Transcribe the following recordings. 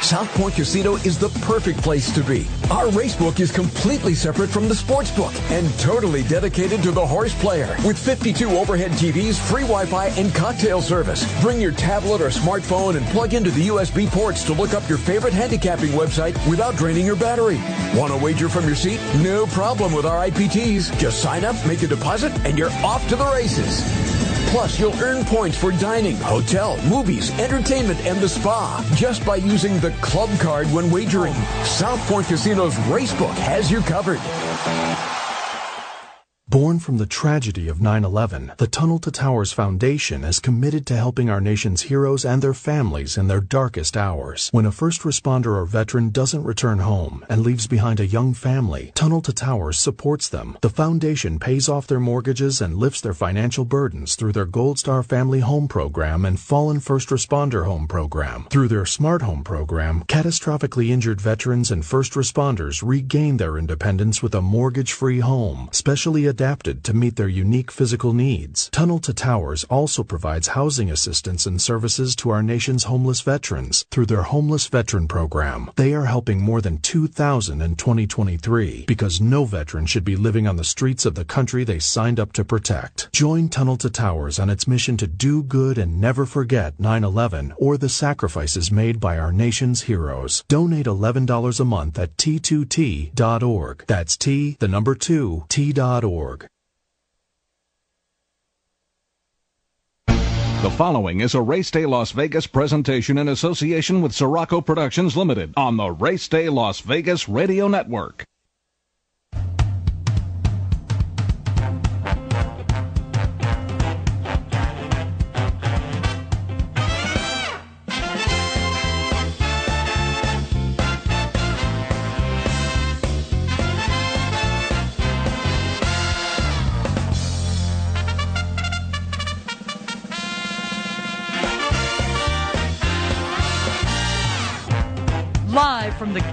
South Point Casino is the perfect place to be. Our racebook is completely separate from the sports book and totally dedicated to the horse player. With 52 overhead TVs, free Wi-Fi, and cocktail service. Bring your tablet or smartphone and plug into the USB ports to look up your favorite handicapping website without draining your battery. Want to wager from your seat? No problem with our IPTs. Just sign up, make a deposit, and you're off to the races. Plus, you'll earn points for dining, hotel, movies, entertainment, and the spa just by using the club card when wagering. South Point Casino's Racebook has you covered. Born from the tragedy of 9-11, the Tunnel to Towers Foundation is committed to helping our nation's heroes and their families in their darkest hours. When a first responder or veteran doesn't return home and leaves behind a young family, Tunnel to Towers supports them. The foundation pays off their mortgages and lifts their financial burdens through their Gold Star Family Home Program and Fallen First Responder Home Program. Through their Smart Home Program, catastrophically injured veterans and first responders regain their independence with a mortgage-free home, specially adapted to meet their unique physical needs. Tunnel to Towers also provides housing assistance and services to our nation's homeless veterans through their Homeless Veteran Program. They are helping more than 2,000 in 2023 because no veteran should be living on the streets of the country they signed up to protect. Join Tunnel to Towers on its mission to do good and never forget 9-11 or the sacrifices made by our nation's heroes. Donate $11 a month at t2t.org. That's T, the number 2, t.org. The following is a Race Day Las Vegas presentation in association with Siraco Productions Limited on the Race Day Las Vegas Radio Network.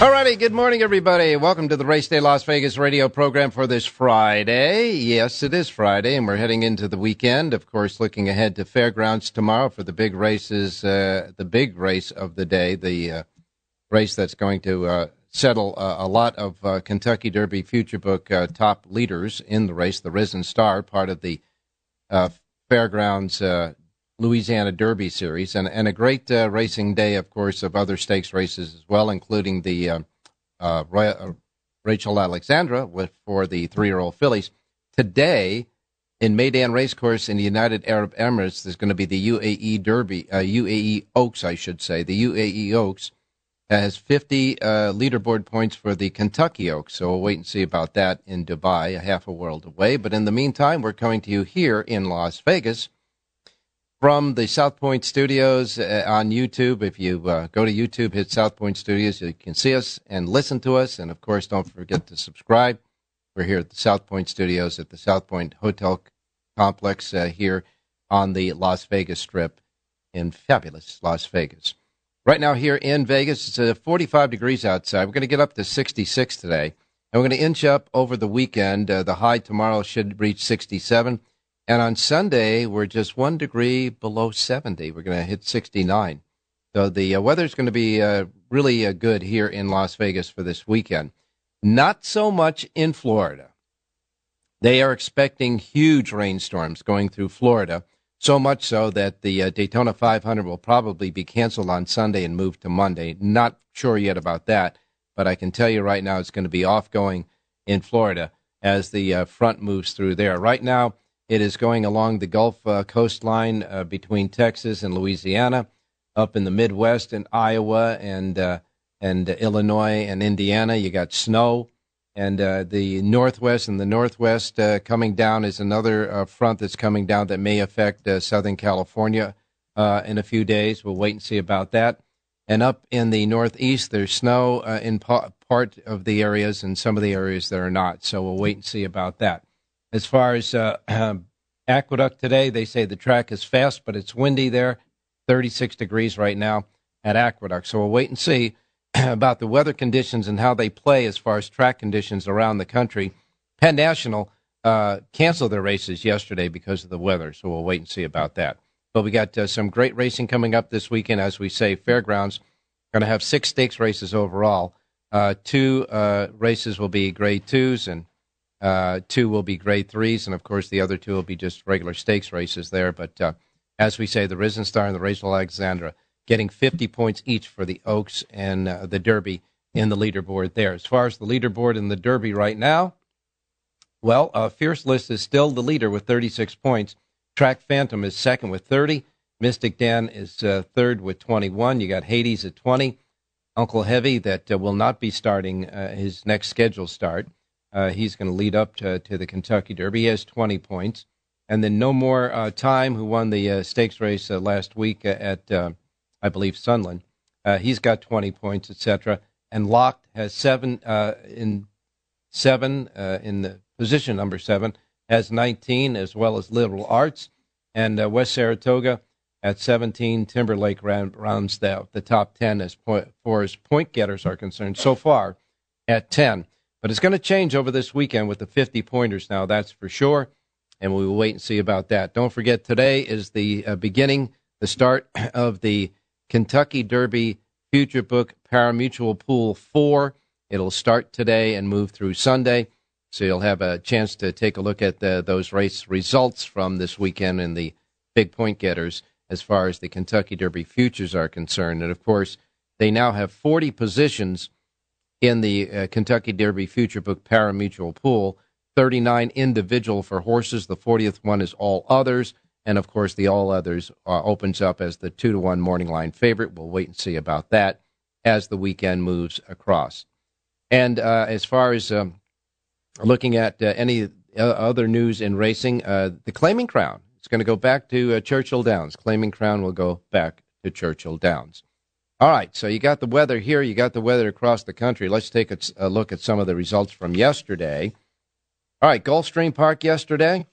Alrighty, good morning, everybody. Welcome to the Race Day Las Vegas radio program for this Friday. Yes, it is Friday, and we're heading into the weekend. Of course, looking ahead to Fairgrounds tomorrow for the big races, uh, the big race of the day, the uh, race that's going to uh, settle uh, a lot of uh, Kentucky Derby Future Book uh, top leaders in the race. The Risen Star, part of the Fairgrounds Louisiana Derby Series, and, and a great uh, racing day, of course, of other stakes races as well, including the uh, uh, Rachel Alexandra with, for the three year old fillies. Today, in Meydan Racecourse in the United Arab Emirates, there's going to be the UAE Derby, UAE Oaks, I should say. The UAE Oaks has 50 leaderboard points for the Kentucky Oaks, so we'll wait and see about that in Dubai, a half a world away. But in the meantime, we're coming to you here in Las Vegas from the South Point Studios uh, on YouTube. If you uh, go to YouTube, hit South Point Studios, you can see us and listen to us. And of course, don't forget to subscribe. We're here at the South Point Studios at the South Point Hotel Complex uh, here on the Las Vegas Strip in fabulous Las Vegas. Right now, here in Vegas, it's uh, 45 degrees outside. We're going to get up to 66 today. And we're going to inch up over the weekend. Uh, the high tomorrow should reach 67. And on Sunday, we're just one degree below 70. We're going to hit 69. So the uh, weather's going to be uh, really uh, good here in Las Vegas for this weekend. Not so much in Florida. They are expecting huge rainstorms going through Florida, so much so that the uh, Daytona 500 will probably be canceled on Sunday and moved to Monday. Not sure yet about that, but I can tell you right now it's going to be off going in Florida as the uh, front moves through there. Right now, it is going along the Gulf uh, coastline uh, between Texas and Louisiana, up in the Midwest and Iowa and uh, and Illinois and Indiana. You got snow, and uh, the Northwest and the Northwest uh, coming down is another uh, front that's coming down that may affect Southern California in a few days. We'll wait and see about that. And up in the northeast, there's snow in pa- part of the areas and some of the areas that are not. So we'll wait and see about that. As far as uh, Aqueduct today, they say the track is fast, but it's windy there. 36 degrees right now at Aqueduct. So we'll wait and see about the weather conditions and how they play as far as track conditions around the country. Penn National uh, canceled their races yesterday because of the weather, so we'll wait and see about that. But we got uh, some great racing coming up this weekend. As we say, Fairgrounds going to have six stakes races overall. Uh, two uh, races will be grade twos, and uh, two will be grade threes, and of course the other two will be just regular stakes races there. But uh, as we say, the Risen Star and the Rachel Alexandra getting 50 points each for the Oaks and uh, the Derby in the leaderboard there. As far as the leaderboard in the Derby right now, well, uh, Fierceness is still the leader with 36 points. Track Phantom is second with 30. Mystik Dan is uh, third with 21. You got Hades at 20. Uncle Heavy that uh, will not be starting uh, his next scheduled start. Uh, he's going to lead up to, to, the Kentucky Derby. He has 20 points. And then No More uh, Time, who won the uh, stakes race last week at, I believe, Sunland. he's got 20 points, etc. And Locked has seven in seven in the position number seven has 19, as well as Liberal Arts. And uh, West Saratoga at 17. Timberlake rounds the, the top 10 as point, far as point getters are concerned so far at 10. But it's going to change over this weekend with the 50 pointers now, that's for sure. And we will wait and see about that. Don't forget, today is the uh, beginning, the start of the Kentucky Derby Future Book Pari-Mutuel Pool 4. It'll start today and move through Sunday. So you'll have a chance to take a look at the, those race results from this weekend and the big point getters as far as the Kentucky Derby futures are concerned. And of course, they now have 40 positions in the uh, Kentucky Derby Future Book Pari-Mutuel Pool, 39 individual for horses. The 40th one is all others. And of course, the all others uh, opens up as the two to one morning line favorite. We'll wait and see about that as the weekend moves across. And uh, as far as um, looking at uh, any uh, other news in racing, uh, the Claiming Crown is going to go back to uh, Churchill Downs. Claiming Crown will go back to Churchill Downs. All right, so you got the weather here, you got the weather across the country. Let's take a, a look at some of the results from yesterday. All right, Gulfstream Park yesterday.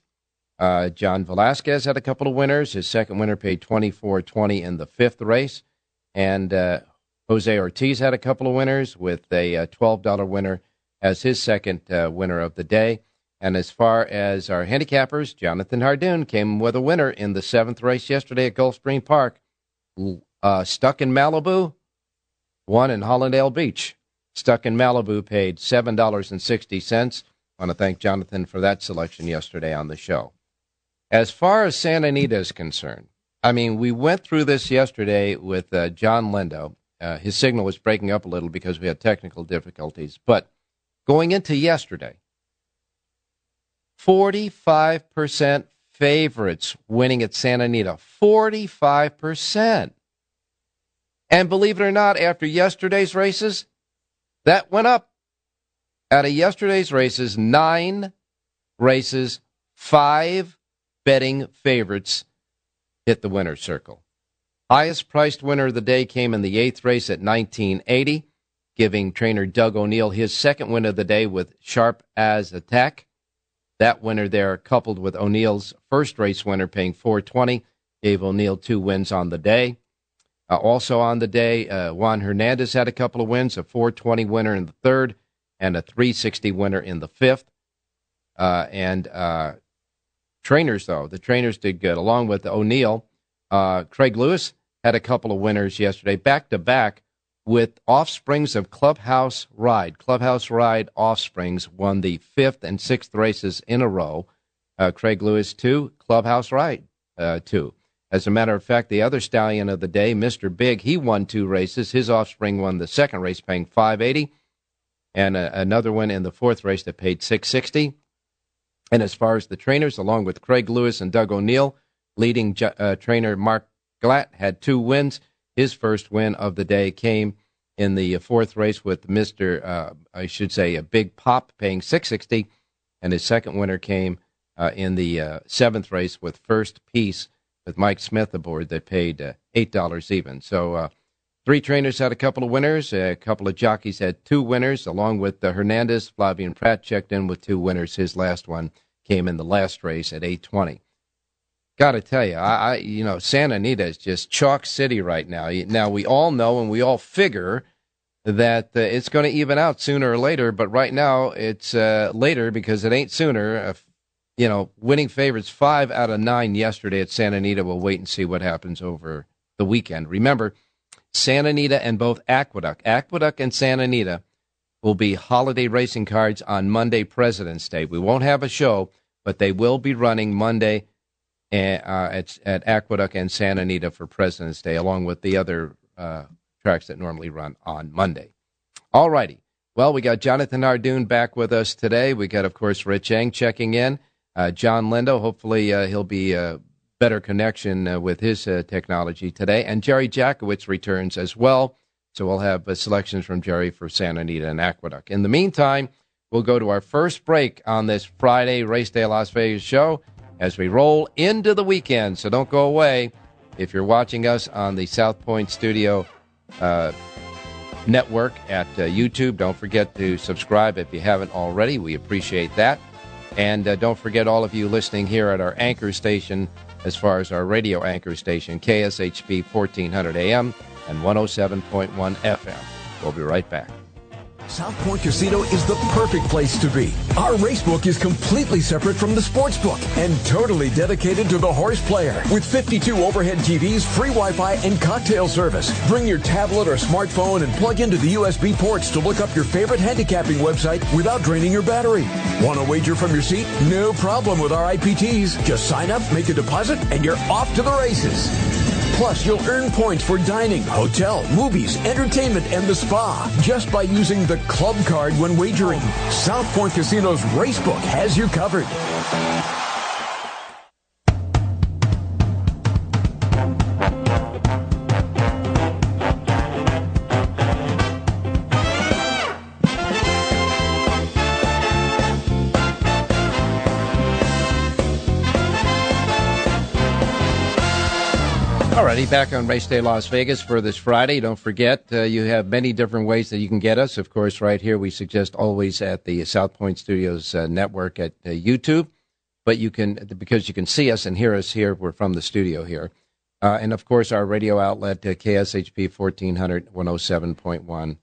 Uh, John Velazquez had a couple of winners. His second winner paid twenty four twenty in the fifth race, and uh, Jose Ortiz had a couple of winners with a twelve dollar winner as his second uh, winner of the day. And as far as our handicappers, Jonathan Hardoon came with a winner in the seventh race yesterday at Gulfstream Park. Uh, stuck in Malibu, one in Hallandale Beach. Stuck in Malibu paid $7.60. I want to thank Jonathan for that selection yesterday on the show. As far as Santa Anita is concerned, I mean, we went through this yesterday with uh, Jon Lindo. Uh, his signal was breaking up a little because we had technical difficulties, but going into yesterday. 45% favorites winning at Santa Anita. 45%. And believe it or not, after yesterday's races, that went up. Out of yesterday's races, nine races, five betting favorites hit the winner's circle. Highest priced winner of the day came in the eighth race at 1980 giving trainer Doug O'Neill his second win of the day with Sharp as Attack. That winner there, coupled with O'Neill's first race winner, paying 420, gave O'Neill two wins on the day. Uh, also on the day, uh, Juan Hernandez had a couple of wins, a 420 winner in the third and a 360 winner in the fifth. Uh, and uh, trainers, though, the trainers did good. Along with O'Neill, uh, Craig Lewis had a couple of winners yesterday, back to back with Offsprings of Clubhouse Ride. Clubhouse Ride Offsprings won the fifth and sixth races in a row. Uh, Craig Lewis, two. Clubhouse Ride, two. As a matter of fact, the other stallion of the day, Mr. Big, he won two races. His offspring won the second race, paying 580 and uh, another one in the fourth race that paid 660 And as far as the trainers, along with Craig Lewis and Doug O'Neill, leading uh, trainer Mark Glatt had two wins. His first win of the day came in the fourth race with Mister, uh, I should say, a big pop, paying six sixty, and his second winner came uh, in the uh, seventh race with First Piece with Mike Smith aboard, they paid uh, $8 even. So uh, three trainers had a couple of winners. A couple of jockeys had two winners, along with uh, Hernandez. Flavien Pratt checked in with two winners. His last one came in the last race at 820. Got to tell you, I, I, you know, Santa Anita is just chalk city right now. Now we all know and we all figure that uh, it's going to even out sooner or later. But right now it's uh, later because it ain't sooner. You know, winning favorites five out of nine yesterday at Santa Anita. We'll wait and see what happens over the weekend. Remember, Santa Anita and both Aqueduct, Aqueduct and Santa Anita will be holiday racing cards on Monday, President's Day. We won't have a show, but they will be running Monday uh, at, at Aqueduct and Santa Anita for President's Day, along with the other uh, tracks that normally run on Monday. All righty. Well, we got Jonathan Hardoon back with us today. We got, of course, Rich Eng checking in. Uh, Jon Lindo, hopefully uh, he'll be a better connection uh, with his uh, technology today. And Jerry Jackowitz returns as well. So we'll have uh, selections from Jerry for Santa Anita and Aqueduct. In the meantime, we'll go to our first break on this Friday Race Day Las Vegas show as we roll into the weekend. So don't go away. If you're watching us on the South Point Studio uh, network at uh, YouTube. Don't forget to subscribe if you haven't already. We appreciate that. And uh, don't forget, all of you listening here at our anchor station, as far as our radio anchor station, KSHP 1400 AM and 107.1 FM. We'll be right back. South Point Casino is the perfect place to be. Our racebook is completely separate from the sports book and totally dedicated to the horse player. With 52 overhead TVs, free Wi-Fi, and cocktail service. Bring your tablet or smartphone and plug into the USB ports to look up your favorite handicapping website without draining your battery. Want to wager from your seat? No problem with our IPTs. Just sign up, make a deposit, and you're off to the races. Plus, you'll earn points for dining, hotel, movies, entertainment, and the spa just by using the club card when wagering. South Point Casino's Racebook has you covered. Alrighty, back on Race Day Las Vegas for this Friday. Don't forget, uh, you have many different ways that you can get us. Of course, right here, we suggest always at the South Point Studios uh, network at uh, YouTube. But you can, because you can see us and hear us here, we're from the studio here. Uh, and of course, our radio outlet, uh, KSHP 1400 107.1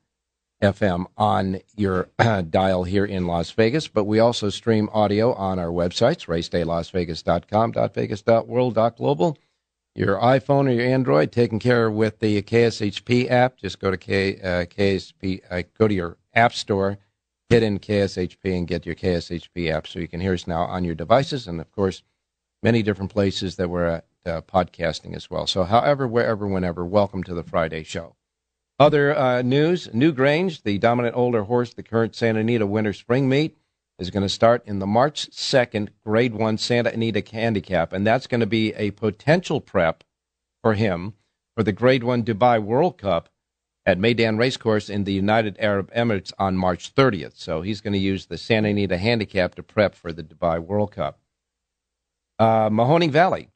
FM on your dial here in Las Vegas. But we also stream audio on our websites, racedaylasvegas.com, .vegas.world, .global your iPhone or your Android taken care with the KSHP app. Just go to K, uh, KSP, uh, go to your app store, hit in KSHP, and get your KSHP app so you can hear us now on your devices, and of course, many different places that we're at uh, podcasting as well. So, however, wherever, whenever, welcome to the Friday show. Other uh, news: Grange, the dominant older horse, the current Santa Anita Winter Spring Meet is going to start in the March 2nd Grade 1 Santa Anita Handicap, and that's going to be a potential prep for him for the Grade 1 Dubai World Cup at Meydan Racecourse in the United Arab Emirates on March 30th. So he's going to use the Santa Anita Handicap to prep for the Dubai World Cup. Uh, Mahoning Valley,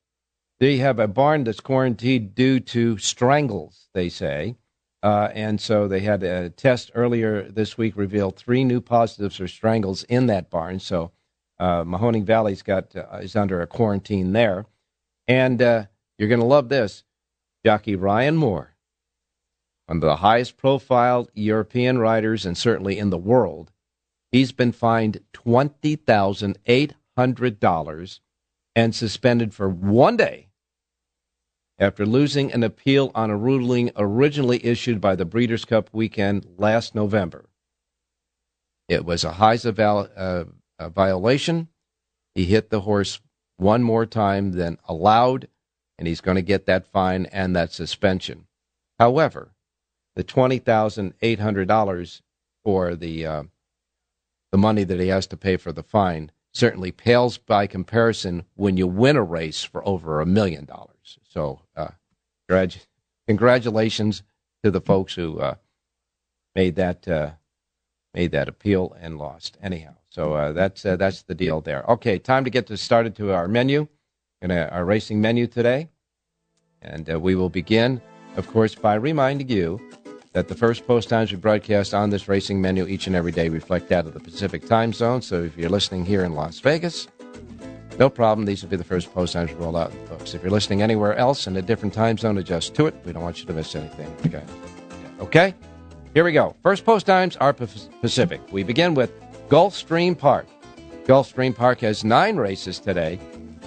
they have a barn that's quarantined due to strangles, they say. Uh, and so they had a test earlier this week revealed three new positives for strangles in that barn. So uh, Mahoning Valley's got uh, is under a quarantine there. And uh, you're going to love this, jockey Ryan Moore, one of the highest profile European riders and certainly in the world. He's been fined twenty thousand eight hundred dollars and suspended for one day after losing an appeal on a ruling originally issued by the Breeders' Cup weekend last November. It was a HISA val- uh, a violation. He hit the horse one more time than allowed, and he's going to get that fine and that suspension. However, the twenty thousand eight hundred dollars for the uh, the money that he has to pay for the fine certainly pales by comparison when you win a race for over a million dollars. So, uh, congratulations to the folks who uh, made that uh, made that appeal and lost. Anyhow, so uh, that's uh, that's the deal there. Okay, time to get to started to our menu, and our racing menu today. And uh, we will begin, of course, by reminding you that the first post times we broadcast on this racing menu each and every day reflect that of the Pacific time zone. So if you're listening here in Las Vegas, no problem. These will be the first post times we roll out in the books. If you're listening anywhere else in a different time zone, adjust to it. We don't want you to miss anything. Okay. Okay? Here we go. First post times are Pacific. We begin with Gulfstream Park. Gulfstream Park has nine races today,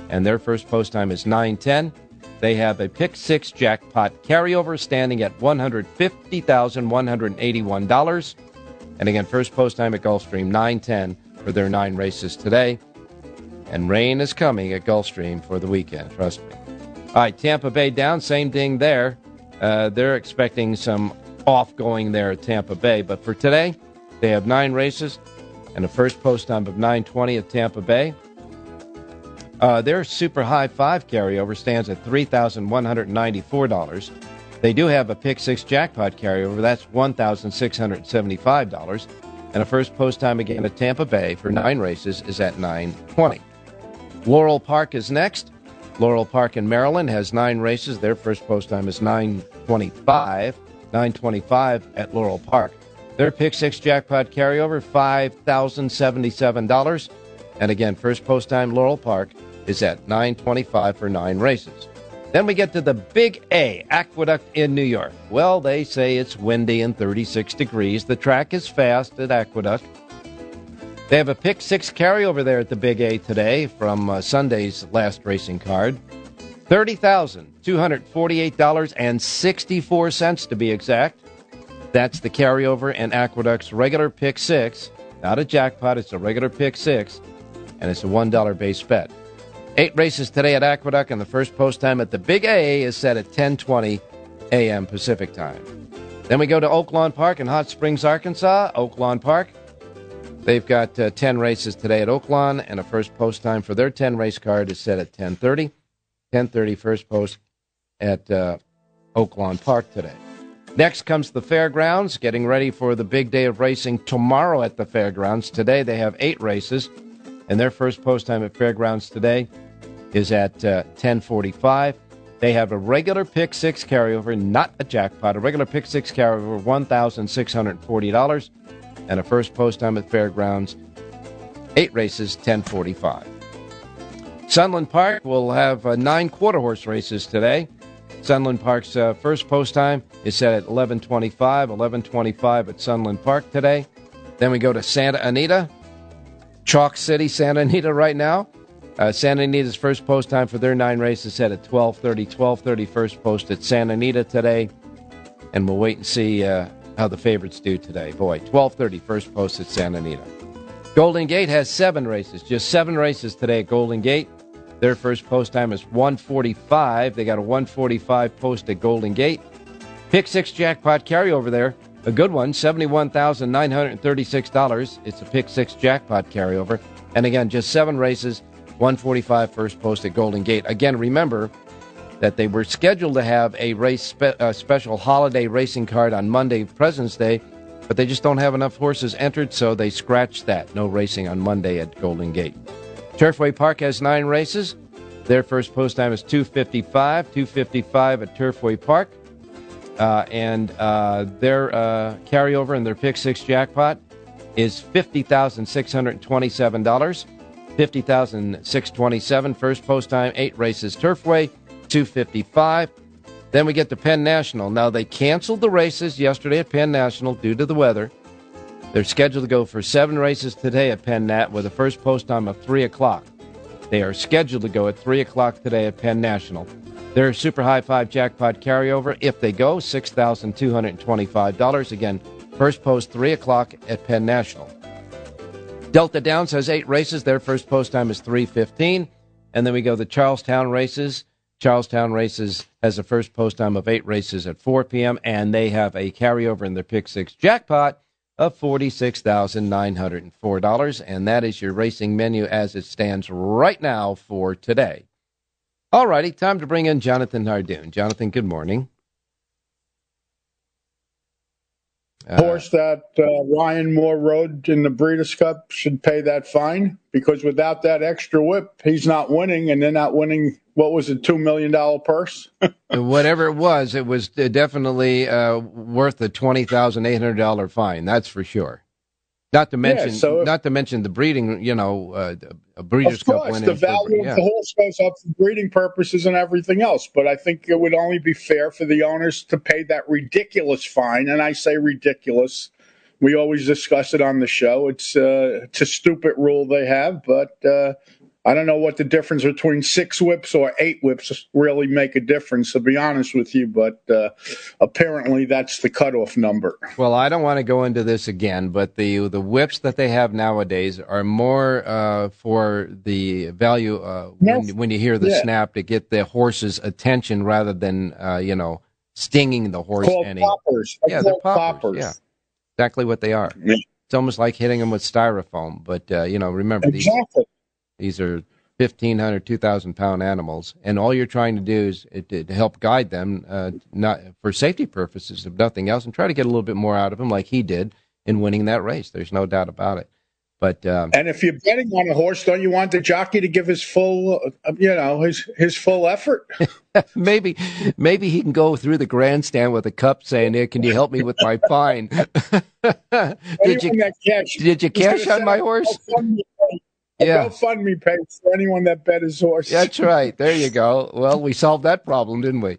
and their first post time is 910. They have a pick six jackpot carryover standing at $150,181. And again, first post time at Gulfstream, 910 for their nine races today. And rain is coming at Gulfstream for the weekend, trust me. All right, Tampa Bay down, same thing there. Uh, they're expecting some off going there at Tampa Bay. But for today, they have nine races and a first post time of 920 at Tampa Bay. Uh, their super high five carryover stands at $3,194. They do have a pick six jackpot carryover. That's $1,675. And a first post time again at Tampa Bay for nine races is at 920. Laurel Park is next. Laurel Park in Maryland has nine races. Their first post time is 925. 925 at Laurel Park. Their pick six jackpot carryover, $5,077. And again, first post time Laurel Park is at 925 for nine races. Then we get to the Big A, Aqueduct in New York. Well, they say it's windy and 36 degrees. The track is fast at Aqueduct. They have a pick six carryover there at the Big A today from uh, Sunday's last racing card. $30,248.64 to be exact. That's the carryover and Aqueduct's regular pick six. Not a jackpot, it's a regular pick six, and it's a $1 base bet. Eight races today at Aqueduct, and the first post time at the Big A is set at 10:20 a.m. Pacific time. Then we go to Oaklawn Park in Hot Springs, Arkansas. Oaklawn Park. They've got uh, 10 races today at Oaklawn, and a first post time for their 10 race card is set at 10:30. 10:30 first post at uh, Oaklawn Park today. Next comes the fairgrounds, getting ready for the big day of racing tomorrow at the fairgrounds. Today they have eight races, and their first post time at fairgrounds today is at uh, 1045. They have a regular pick six carryover, not a jackpot. A regular pick six carryover, $1,640. And a first post time at Fairgrounds, eight races, 1045. Sunland Park will have uh, nine quarter horse races today. Sunland Park's uh, first post time is set at 1125, 1125 at Sunland Park today. Then we go to Santa Anita, Chalk City, Santa Anita right now. Uh, Santa Anita's first post time for their nine races set at 12:30. 12:30 first post at Santa Anita today, and we'll wait and see uh, how the favorites do today. Boy, 12:30 first post at Santa Anita. Golden Gate has seven races, just seven races today at Golden Gate. Their first post time is 145. They got a 145 post at Golden Gate. Pick six jackpot carryover there. A good one, $71,936. It's a pick six jackpot carryover. And again, just seven races, 145 first post at Golden Gate. Again, remember that they were scheduled to have a race spe- uh, special holiday racing card on Monday, President's Day, but they just don't have enough horses entered, so they scratched that. No racing on Monday at Golden Gate. Turfway Park has nine races. Their first post time is 255, 255 at Turfway Park. Uh, and uh, their uh, carryover and their pick six jackpot is $50,627. 50,627. First post time, eight races Turfway, 255. Then we get to Penn National. Now, they canceled the races yesterday at Penn National due to the weather. They're scheduled to go for seven races today at Penn Nat with a first post time of 3 o'clock. They are scheduled to go at 3 o'clock today at Penn National. Their Super High Five Jackpot carryover, if they go, $6,225. Again, first post 3 o'clock at Penn National. Delta Downs has eight races. Their first post time is 3.15. And then we go the Charlestown races. Charlestown races has a first post time of eight races at 4 p.m. And they have a carryover in their pick six jackpot of $46,904. And that is your racing menu as it stands right now for today. All righty, time to bring in Jonathan Hardoon. Jonathan, good morning. Uh, horse that uh, Ryan Moore rode in the Breeders' Cup should pay that fine because without that extra whip, he's not winning, and they're not winning what was it, two million dollar purse? Whatever it was, it was definitely uh, worth the twenty thousand eight hundred dollar fine. That's for sure. Not to mention, yeah, so if, not to mention the breeding. You know, uh, a Breeders' Cup winning. The value for, yeah. of the horse goes up for breeding purposes and everything else. But I think it would only be fair for the owners to pay that ridiculous fine, and I say ridiculous. We always discuss it on the show. It's uh, it's a stupid rule they have, but uh, I don't know what the difference between six whips or eight whips really make a difference, to be honest with you, but uh, apparently that's the cutoff number. Well, I don't want to go into this again, but the the whips that they have nowadays are more uh, for the value uh, when, when, you hear the yeah. snap to get the horse's attention rather than uh, you know stinging the horse. Called any. poppers. Yeah, they're poppers. poppers. Yeah, exactly what they are. Yeah. It's almost like hitting them with styrofoam, but uh, you know, remember exactly. these these are 1,500, 2,000 pound animals, and all you're trying to do is to, to help guide them, uh, not for safety purposes, if nothing else, and try to get a little bit more out of them, like he did in winning that race. There's no doubt about it. But um, and if you're betting on a horse, don't you want the jockey to give his full, uh, you know, his his full effort? maybe, maybe he can go through the grandstand with a cup saying, "Here, can you help me with my fine?" did you did you cash on my horse? Yeah. GoFundMe page for anyone that bet his horse. That's right. There you go. Well, we solved that problem, didn't we?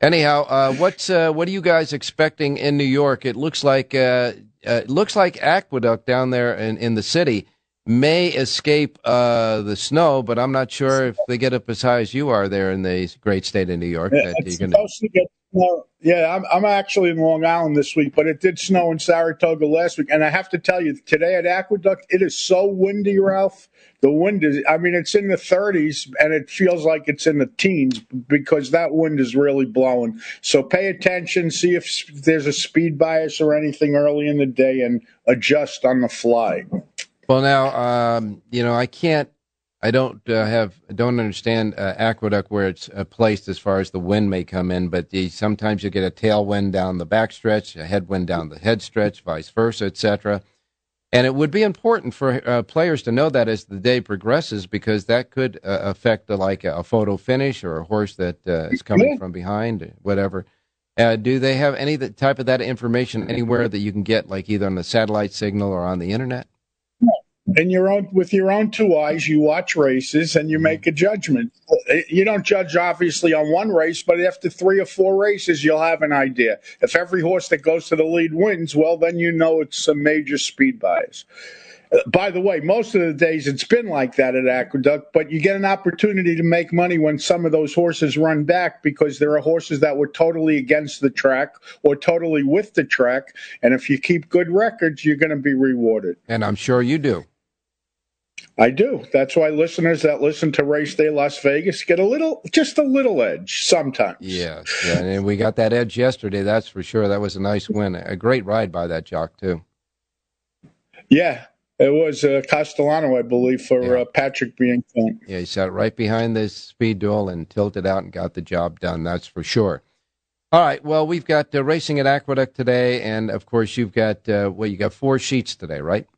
Anyhow, uh, what's uh, what are you guys expecting in New York? It looks like uh, uh it looks like Aqueduct down there in, in the city may escape uh, the snow, but I'm not sure if they get up as high as you are there in the great state of New York. Yeah, it's supposed to get well, yeah, I'm, I'm actually in Long Island this week, but it did snow in Saratoga last week. And I have to tell you, today at Aqueduct, it is so windy, Ralph. The wind is, I mean, it's in the 30s and it feels like it's in the teens because that wind is really blowing. So pay attention, see if there's a speed bias or anything early in the day and adjust on the fly. Well, now, um, you know, I can't I don't uh, have I don't understand uh, aqueduct where it's uh, placed as far as the wind may come in, but the, sometimes you get a tailwind down the backstretch, a headwind down the head stretch, vice versa, etc. And it would be important for uh, players to know that as the day progresses, because that could uh, affect like a, photo finish or a horse that uh, is coming from behind, whatever. do they have any type of that information anywhere that you can get, like either on the satellite signal or on the internet? In your own with your own two eyes you watch races and you make a judgment you don't judge obviously on one race but after three or four races you'll have an idea if every horse that goes to the lead wins well then you know it's a major speed bias by the way, most of the days it's been like that at Aqueduct, but you get an opportunity to make money when some of those horses run back because there are horses that were totally against the track or totally with the track. And if you keep good records, you're going to be rewarded. And I'm sure you do. I do. That's why listeners that listen to Race Day Las Vegas get a little, just a little edge sometimes. Yeah, yeah, and we got that edge yesterday. That's for sure. That was a nice win. A great ride by that jock too. Yeah, it was uh, Castellano, I believe, for yeah. uh, Patrick Biancone. Yeah, he sat right behind the speed duel and tilted out and got the job done. That's for sure. All right. Well, we've got uh, racing at Aqueduct today, and of course, you've got uh, well, you got four sheets today, right?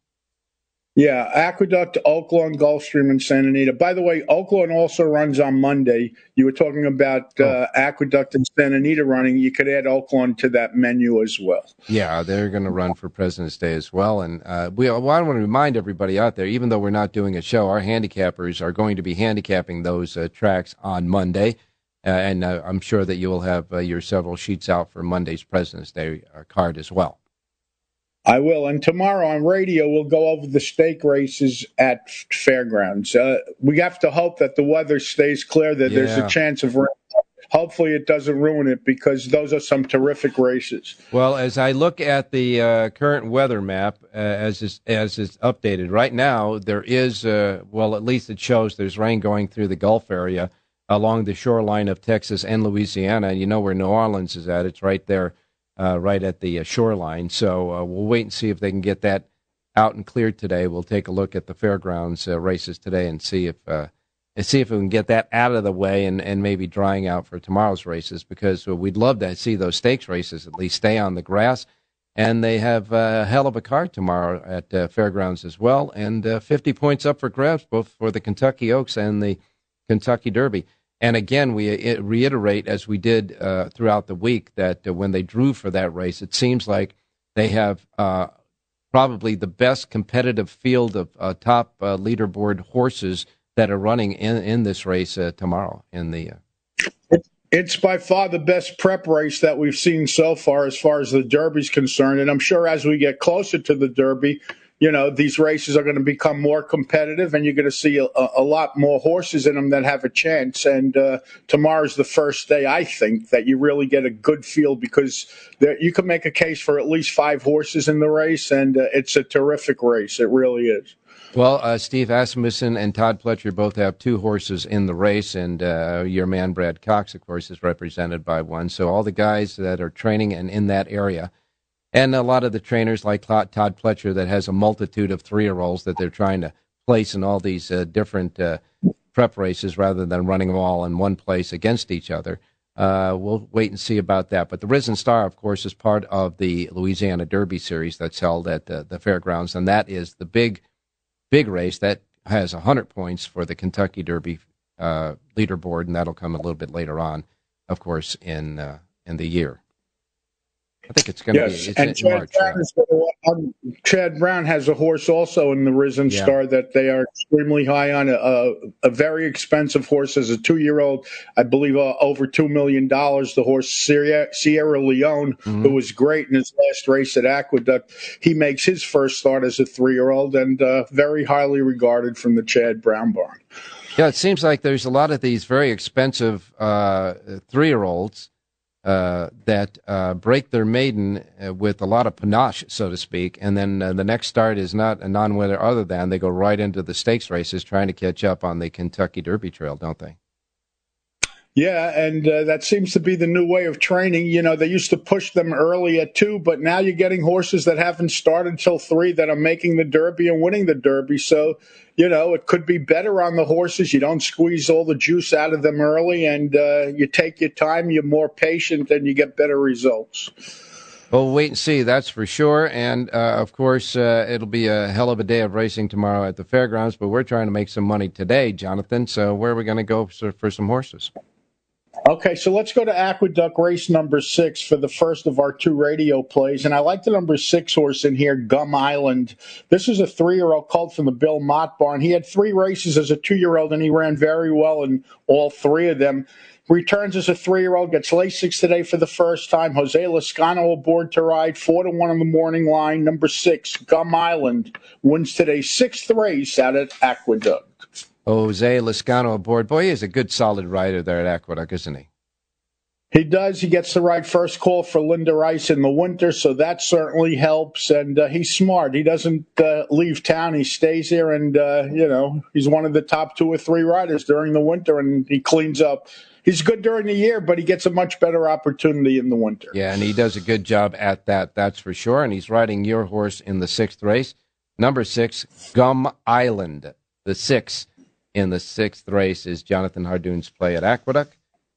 Yeah, Aqueduct, Oaklawn, Gulfstream, and Santa Anita. By the way, Oaklawn also runs on Monday. You were talking about oh. uh, Aqueduct and Santa Anita running. You could add Oaklawn to that menu as well. Yeah, they're going to run for President's Day as well. And uh, we, well, I want to remind everybody out there, even though we're not doing a show, our handicappers are going to be handicapping those uh, tracks on Monday. Uh, and uh, I'm sure that you will have uh, your several sheets out for Monday's President's Day card as well. I will. And tomorrow on radio, we'll go over the stake races at fairgrounds. Uh, we have to hope that the weather stays clear, that there's a chance of rain. Hopefully, it doesn't ruin it because those are some terrific races. Well, as I look at the uh, current weather map uh, as is, as it's updated right now, there is uh, well, at least it shows there's rain going through the Gulf area along the shoreline of Texas and Louisiana. You know where New Orleans is at; it's right there right at the uh, shoreline. So uh, we'll wait and see if they can get that out and cleared today. We'll take a look at the fairgrounds uh, races today and see if uh, and see if we can get that out of the way and, and maybe drying out for tomorrow's races because we'd love to see those stakes races at least stay on the grass. And they have a hell of a card tomorrow at uh, fairgrounds as well, and 50 points up for grabs both for the Kentucky Oaks and the Kentucky Derby. And again, we reiterate, as we did uh, throughout the week, that uh, when they drew for that race, it seems like they have uh, probably the best competitive field of uh, top uh, leaderboard horses that are running in, in this race uh, tomorrow in the. It's by far the best prep race that we've seen so far, as far as the Derby's concerned. And I'm sure as we get closer to the Derby, you know, these races are going to become more competitive and you're going to see a, a lot more horses in them that have a chance. And uh, tomorrow's the first day, I think, that you really get a good feel because there, you can make a case for at least five horses in the race, and uh, it's a terrific race. It really is. Well, uh, Steve Asmussen and Todd Pletcher both have two horses in the race, and uh, your man Brad Cox, of course, is represented by one. So all the guys that are training and in that area and a lot of the trainers like Todd Pletcher that has a multitude of three year olds that they're trying to place in all these uh, different uh, prep races rather than running them all in one place against each other. Uh, we'll wait and see about that. But the Risen Star, of course, is part of the Louisiana Derby series that's held at the, the fairgrounds, and that is the big, big race that has 100 points for the Kentucky Derby uh, leaderboard, and that'll come a little bit later on, of course, in uh, in the year. I think it's going to yes. be. and Chad, March, Brown yeah. um, Chad Brown has a horse also in the Risen yeah. Star that they are extremely high on. A, a very expensive horse as a two year old, I believe, uh, over two million dollars. The horse Sierra, Sierra Leone, mm-hmm. who was great in his last race at Aqueduct, he makes his first start as a three year old and uh, very highly regarded from the Chad Brown barn. Yeah, it seems like there's a lot of these very expensive uh, three year olds uh, that uh, break their maiden uh, with a lot of panache, so to speak, and then uh, the next start is not a non-winner other than they go right into the stakes races trying to catch up on the Kentucky Derby Trail, don't they? Yeah, and uh, that seems to be the new way of training. You know, they used to push them early at two, but now you're getting horses that haven't started till three that are making the Derby and winning the Derby. So, you know, it could be better on the horses. You don't squeeze all the juice out of them early, and uh, you take your time. You're more patient, and you get better results. Well, we'll wait and see. That's for sure. And uh, of course, uh, it'll be a hell of a day of racing tomorrow at the fairgrounds. But we're trying to make some money today, Jonathan. So where are we going to go for, for some horses? Okay, so let's go to Aqueduct race number six for the first of our two radio plays. And I like the number six horse in here, Gum Island. This is a three year old colt from the Bill Mott barn. He had three races as a two year old and he ran very well in all three of them. Returns as a three year old, gets Lasix today for the first time. Jose Lezcano aboard to ride, four to one on the morning line. Number six, Gum Island, wins today's sixth race out at Aqueduct. Jose Lezcano aboard. Boy, he is a good, solid rider there at Aqueduct, isn't he? He does. He gets the right first call for Linda Rice in the winter, so that certainly helps. And uh, he's smart. He doesn't uh, leave town. He stays here, and uh, you know he's one of the top two or three riders during the winter, and he cleans up. He's good during the year, but he gets a much better opportunity in the winter. Yeah, and he does a good job at that. That's for sure. And he's riding your horse in the sixth race, number six, Gum Island, the six in the sixth race is Jonathan Hardoon's play at Aqueduct.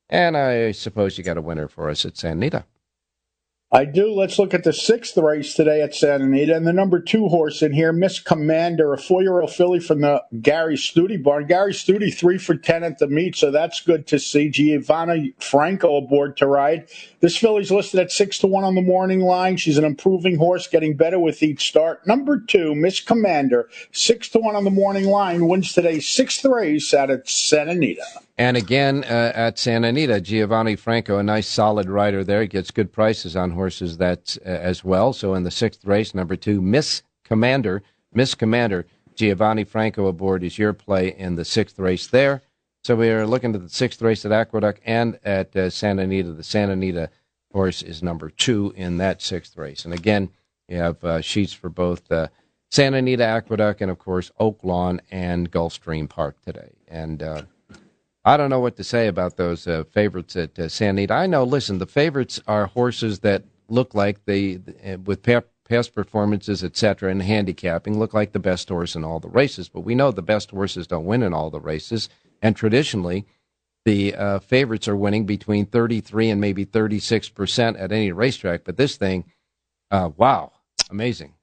And I suppose you got a winner for us at Santa Anita. I do. Let's look at the sixth race today at Santa Anita. And the number two horse in here, Miss Commander, a four year old filly from the Gary Stute barn. Gary Stute, three for 10 at the meet, so that's good to see. Giovanni Franco aboard to ride. This filly's listed at six to one on the morning line. She's an improving horse, getting better with each start. Number two, Miss Commander, six to one on the morning line, wins today's sixth race out at Santa Anita. And again uh, at Santa Anita, Giovanni Franco, a nice solid rider there, gets good prices on horses that uh, as well. So in the sixth race, number two, Miss Commander, Miss Commander, Giovanni Franco aboard is your play in the sixth race there. So we are looking at the sixth race at Aqueduct and at uh, Santa Anita. The Santa Anita horse is number two in that sixth race. And again, you have uh, sheets for both uh, Santa Anita Aqueduct and of course Oaklawn and Gulfstream Park today. And uh, I don't know what to say about those uh, favorites at uh, San Anita. I know. Listen, the favorites are horses that look like they, uh, with past performances, etc., and handicapping, look like the best horse in all the races. But we know the best horses don't win in all the races, and traditionally, the uh, favorites are winning between 33 and maybe 36 percent at any racetrack. But this thing, uh, wow, amazing.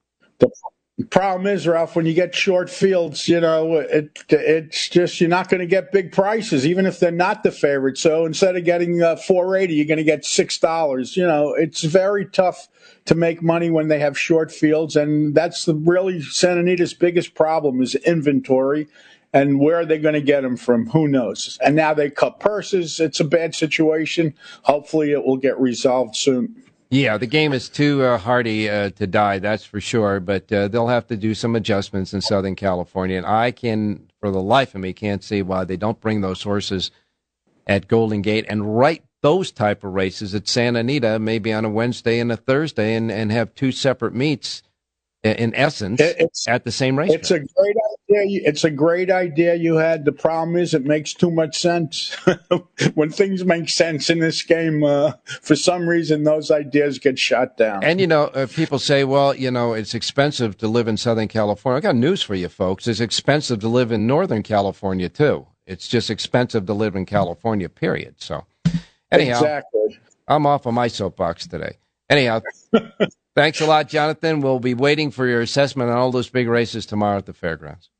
Problem is, Ralph, when you get short fields, you know, it it's just you're not going to get big prices, even if they're not the favorite. So instead of getting uh, 480, you're going to get six dollars. You know, it's very tough to make money when they have short fields, and that's the really Santa Anita's biggest problem is inventory. And where are they going to get them from? Who knows? And now they cut purses. It's a bad situation. Hopefully, it will get resolved soon. Yeah, the game is too uh, hardy uh, to die, that's for sure. But uh, they'll have to do some adjustments in Southern California, and I can, for the life of me, can't see why they don't bring those horses at Golden Gate and write those type of races at Santa Anita, maybe on a Wednesday and a Thursday, and, and have two separate meets in essence it's, at the same race. It's a great idea. It's a great idea you had. The problem is it makes too much sense. when things make sense in this game, uh, for some reason those ideas get shot down. And you know, uh, people say, well, you know, it's expensive to live in Southern California. I got news for you folks. It's expensive to live in Northern California too. It's just expensive to live in California, period. So anyhow, exactly. I'm off of my soapbox today. Anyhow, Thanks a lot, Jonathan. We'll be waiting for your assessment on all those big races tomorrow at the fairgrounds.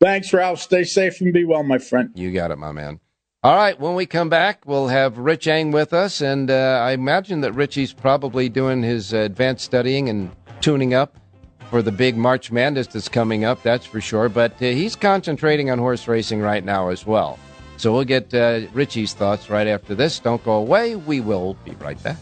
Thanks, Ralph. Stay safe and be well, my friend. You got it, my man. All right, when we come back, we'll have Rich Eng with us, and uh, I imagine that Richie's probably doing his uh, advanced studying and tuning up for the big March Madness that's coming up, that's for sure. But uh, he's concentrating on horse racing right now as well. So we'll get uh, Richie's thoughts right after this. Don't go away. We will be right back.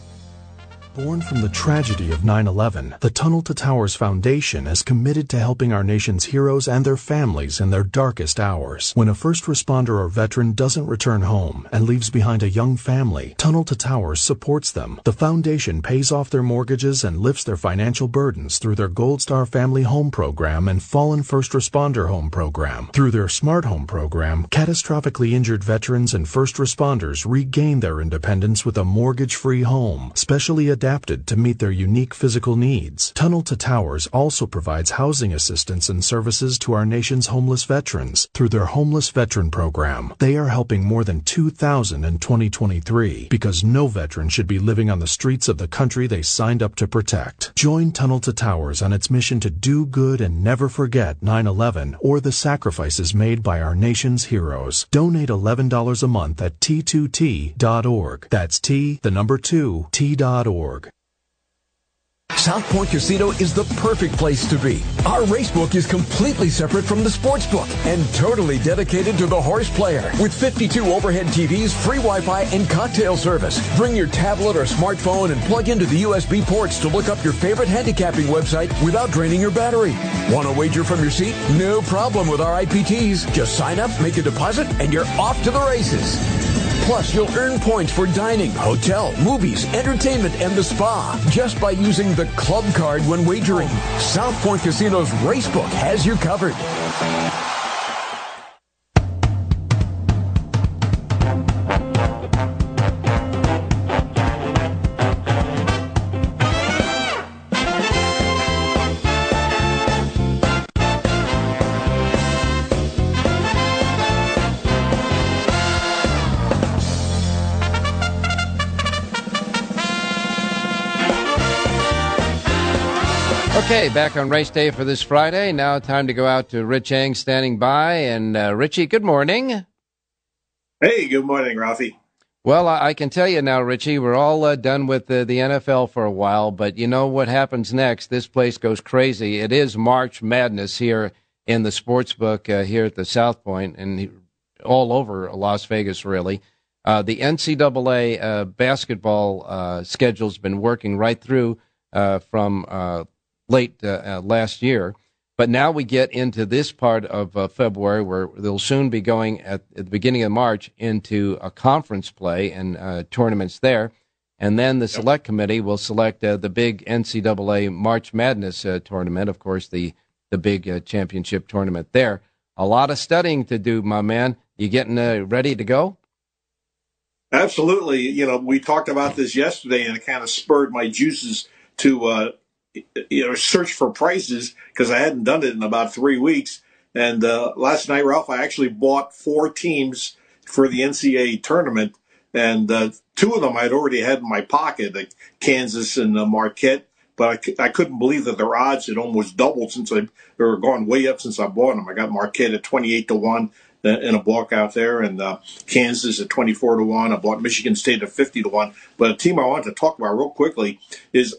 Born from the tragedy of 9-11, the Tunnel to Towers Foundation is committed to helping our nation's heroes and their families in their darkest hours. When a first responder or veteran doesn't return home and leaves behind a young family, Tunnel to Towers supports them. The foundation pays off their mortgages and lifts their financial burdens through their Gold Star Family Home Program and Fallen First Responder Home Program. Through their Smart Home Program, catastrophically injured veterans and first responders regain their independence with a mortgage-free home, specially adapted adapted to meet their unique physical needs. Tunnel to Towers also provides housing assistance and services to our nation's homeless veterans through their Homeless Veteran Program. They are helping more than 2,000 in 2023 because no veteran should be living on the streets of the country they signed up to protect. Join Tunnel to Towers on its mission to do good and never forget 9-11 or the sacrifices made by our nation's heroes. Donate $11 a month at t2t.org. That's T, the number 2, t.org. South Point Casino is the perfect place to be. Our racebook is completely separate from the sports book and totally dedicated to the horse player. With 52 overhead TVs, free Wi-Fi, and cocktail service. Bring your tablet or smartphone and plug into the USB ports to look up your favorite handicapping website without draining your battery. Want to wager from your seat? No problem with our IPTs. Just sign up, make a deposit, and you're off to the races. Plus, you'll earn points for dining, hotel, movies, entertainment, and the spa just by using the club card when wagering. South Point Casino's Racebook has you covered. Okay, back on race day for this Friday. Now, time to go out to Rich Eng standing by. And uh, Richie, good morning. Hey, good morning, Ralphie. Well, I, I can tell you now, Richie, we're all uh, done with the, the NFL for a while, but you know what happens next? This place goes crazy. It is March Madness here in the sports book uh, here at the South Point and all over Las Vegas, really. Uh, the NCAA uh, basketball uh, schedule's been working right through uh, from uh, late uh, uh, last year. But now we get into this part of uh, February where they'll soon be going at, at, the beginning of March into a conference play and uh, tournaments there. And then the select committee will select uh, the big NCAA March Madness uh, tournament, of course, the, the big championship tournament there. A lot of studying to do, my man. You getting ready to go? Absolutely. You know, we talked about this yesterday and it kind of spurred my juices to you know, search for prices because I hadn't done it in about three weeks. And uh, last night, Ralph, I actually bought four teams for the NCAA tournament, and uh, two of them I'd already had in my pocket, like Kansas and uh, Marquette. but I, I couldn't believe that their odds had almost doubled since I, they were gone way up since I bought them. I got Marquette at 28 to 1 in a block out there, and uh, Kansas at 24 to 1. I bought Michigan State at 50 to 1. But a team I want to talk about real quickly is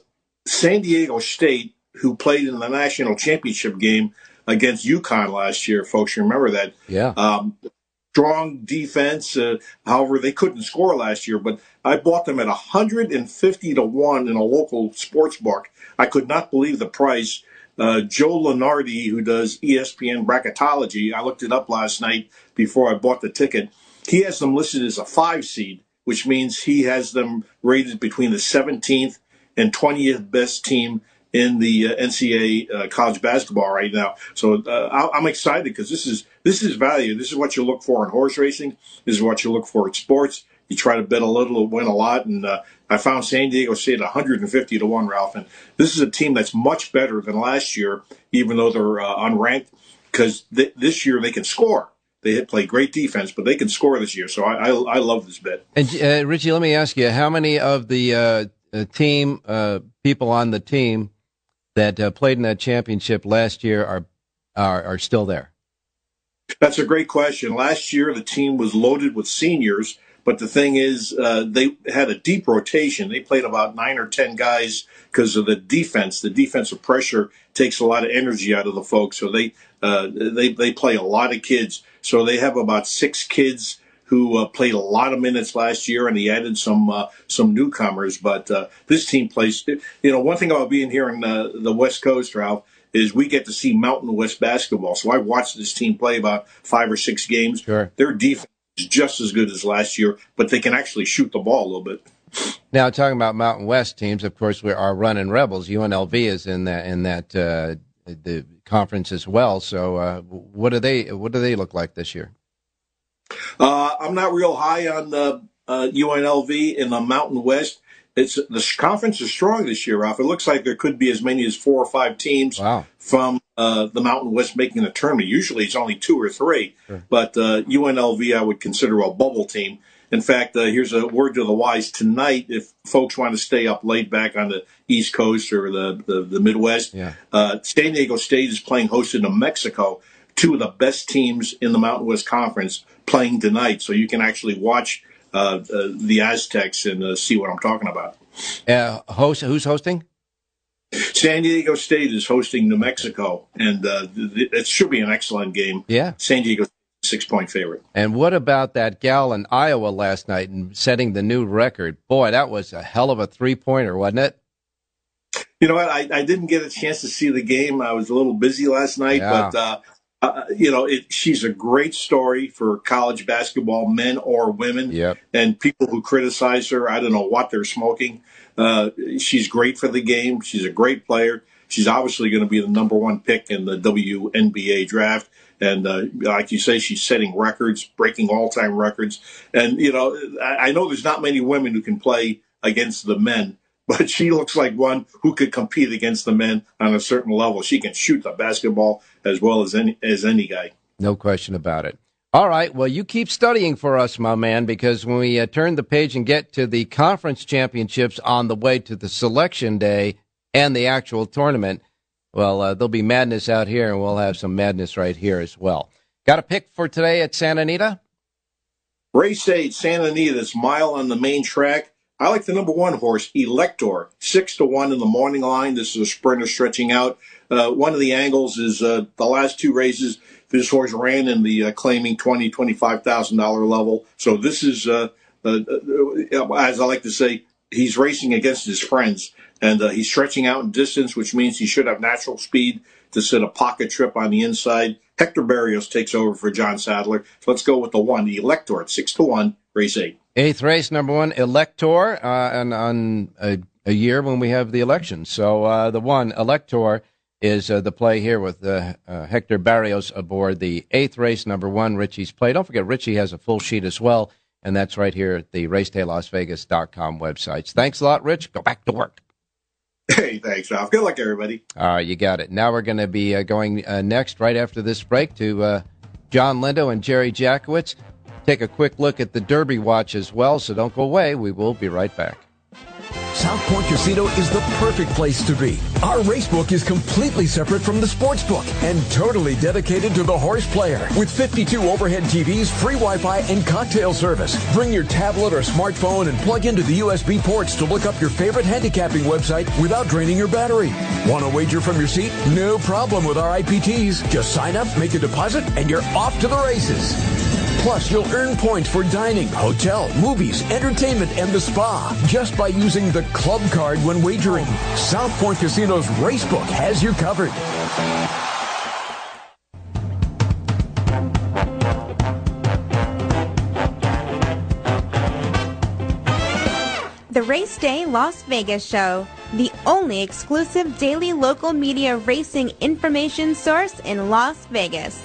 San Diego State, who played in the national championship game against UConn last year, folks. You remember that? Yeah. Um, strong defense. Uh, however, they couldn't score last year, but I bought them at 150 to 1 in a local sports book. I could not believe the price. Uh, Joe Lunardi, who does ESPN bracketology, I looked it up last night before I bought the ticket. He has them listed as a five seed, which means he has them rated between the 17th and 20th best team in the uh, NCAA uh, college basketball right now. So uh, I'm excited because this is this is value. This is what you look for in horse racing. This is what you look for in sports. You try to bet a little win a lot, and uh, I found San Diego State 150 to one, Ralph. And this is a team that's much better than last year, even though they're uh, unranked, because th- this year they can score. They play great defense, but they can score this year. So I, I, I love this bet. And uh, Richie, let me ask you: How many of the uh, team uh, people on the team that uh, played in that championship last year are, are are still there? That's a great question. Last year, the team was loaded with seniors, but the thing is, uh, they had a deep rotation. They played about nine or ten guys because of the defense. The defensive pressure takes a lot of energy out of the folks, so they uh, they they play a lot of kids. So they have about six kids who uh, played a lot of minutes last year, and he added some uh, some newcomers. But uh, this team plays. You know, one thing about being here in uh, the West Coast, Ralph, is we get to see Mountain West basketball. So I watched this team play about five or six games. Sure. Their defense is just as good as last year, but they can actually shoot the ball a little bit. Now, talking about Mountain West teams, of course, we are running Rebels. UNLV is in that in that uh, the conference as well. So, uh, what do they what do they look like this year? Uh, I'm not real high on the UNLV in the Mountain West. It's the conference is strong this year, Ralph. It looks like there could be as many as four or five teams wow. from uh, the Mountain West making the tournament. Usually, it's only two or three, sure. but uh, UNLV I would consider a bubble team. In fact, uh, here's a word to the wise tonight. If folks want to stay up late back on the East Coast or the the, the Midwest, yeah. uh, San Diego State is playing host to New Mexico, two of the best teams in the Mountain West Conference playing tonight. So you can actually watch uh, uh the Aztecs and uh, see what I'm talking about. Uh, host who's hosting? San Diego State is hosting New Mexico, and it should be an excellent game. Yeah, San Diego six point favorite. And what about that gal in Iowa last night and setting the new record? Boy, that was a hell of a three pointer, wasn't it? You know what? I, I didn't get a chance to see the game. I was a little busy last night, yeah. but uh, uh, you know, it, she's a great story for college basketball, men or women. Yep. And people who criticize her, I don't know what they're smoking. Uh, she's great for the game. She's a great player. She's obviously going to be the number one pick in the WNBA draft. And uh, like you say, she's setting records, breaking all time records. And, you know, I, I know there's not many women who can play against the men, but she looks like one who could compete against the men on a certain level. She can shoot the basketball as well as any, as any guy. No question about it. All right. Well, you keep studying for us, my man, because when we uh, turn the page and get to the conference championships on the way to the selection day and the actual tournament, well, uh, there'll be madness out here, and we'll have some madness right here as well. Got a pick for today at Santa Anita? Race 8, Santa Anita, this mile on the main track. I like the number one horse, Elector, six to one in the morning line. This is a sprinter stretching out. Uh, one of the angles is uh, the last two races. This horse ran in the uh, claiming twenty twenty five thousand dollar level. So this is, uh, uh, uh, as I like to say, he's racing against his friends and he's stretching out in distance, which means he should have natural speed to set a pocket trip on the inside. Hector Berrios takes over for John Sadler. So let's go with the one, the Elector six to one, race eight. Eighth race, number one, Elector, uh, and on a, a, year when we have the election. So uh, the one, Elector, is uh, the play here with uh, Hector Berrios aboard the eighth race, number one, Richie's play. Don't forget, Richie has a full sheet as well, and that's right here at the racedaylasvegas.com websites. Thanks a lot, Rich. Go back to work. Hey, thanks, Ralph. Good luck, everybody. All right, you got it. Now we're going to be uh, going uh, next, right after this break, to uh, John Lindo and Jerry Jackowitz. Take a quick look at the Derby Watch as well, so don't go away. We will be right back. South Point Casino is the perfect place to be. Our racebook is completely separate from the sports book and totally dedicated to the horse player with 52 overhead TVs, free Wi-Fi, and cocktail service. Bring your tablet or smartphone and plug into the USB ports to look up your favorite handicapping website without draining your battery. Want to wager from your seat? No problem with our IPTs. Just sign up, make a deposit, and you're off to the races. Plus, you'll earn points for dining, hotel, movies, entertainment, and the spa just by using the club card when wagering. South Point Casino's Racebook has you covered. The Race Day Las Vegas Show, the only exclusive daily local media racing information source in Las Vegas.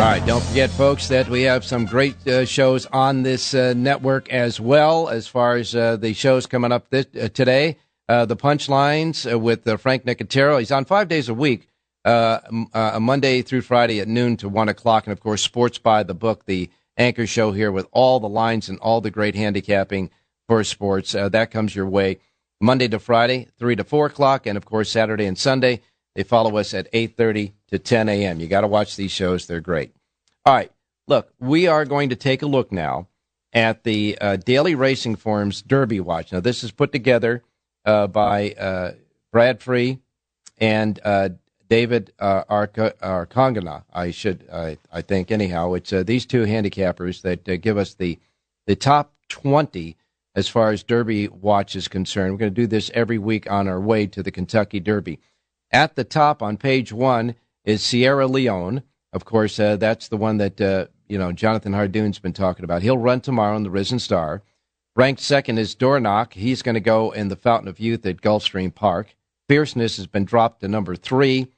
All right, don't forget, folks, that we have some great uh, shows on this uh, network as well. As far as uh, the shows coming up this, uh, today, uh, the punchlines uh, with Frank Nicotero. He's on five days a week, Monday through Friday at noon to one o'clock, and of course, Sports by the Book, the anchor show here with all the lines and all the great handicapping for sports. that comes your way Monday to Friday, three to four o'clock, and of course, Saturday and Sunday. They follow us at eight thirty to 10 a.m. You got to watch these shows; they're great. All right, look, we are going to take a look now at the uh, Daily Racing Forms Derby Watch. Now, this is put together uh, by uh, Brad Free and uh, David uh. I should, I, I think, anyhow. It's uh, these two handicappers that uh, give us the the top 20 as far as Derby Watch is concerned. We're going to do this every week on our way to the Kentucky Derby. At the top on page one is Sierra Leone. Of course, uh, that's the one that uh, you know Jonathan Hardoon's been talking about. He'll run tomorrow in the Risen Star. Ranked second is Dornoch. He's going to go in the Fountain of Youth at Gulfstream Park. Fierceness has been dropped to number three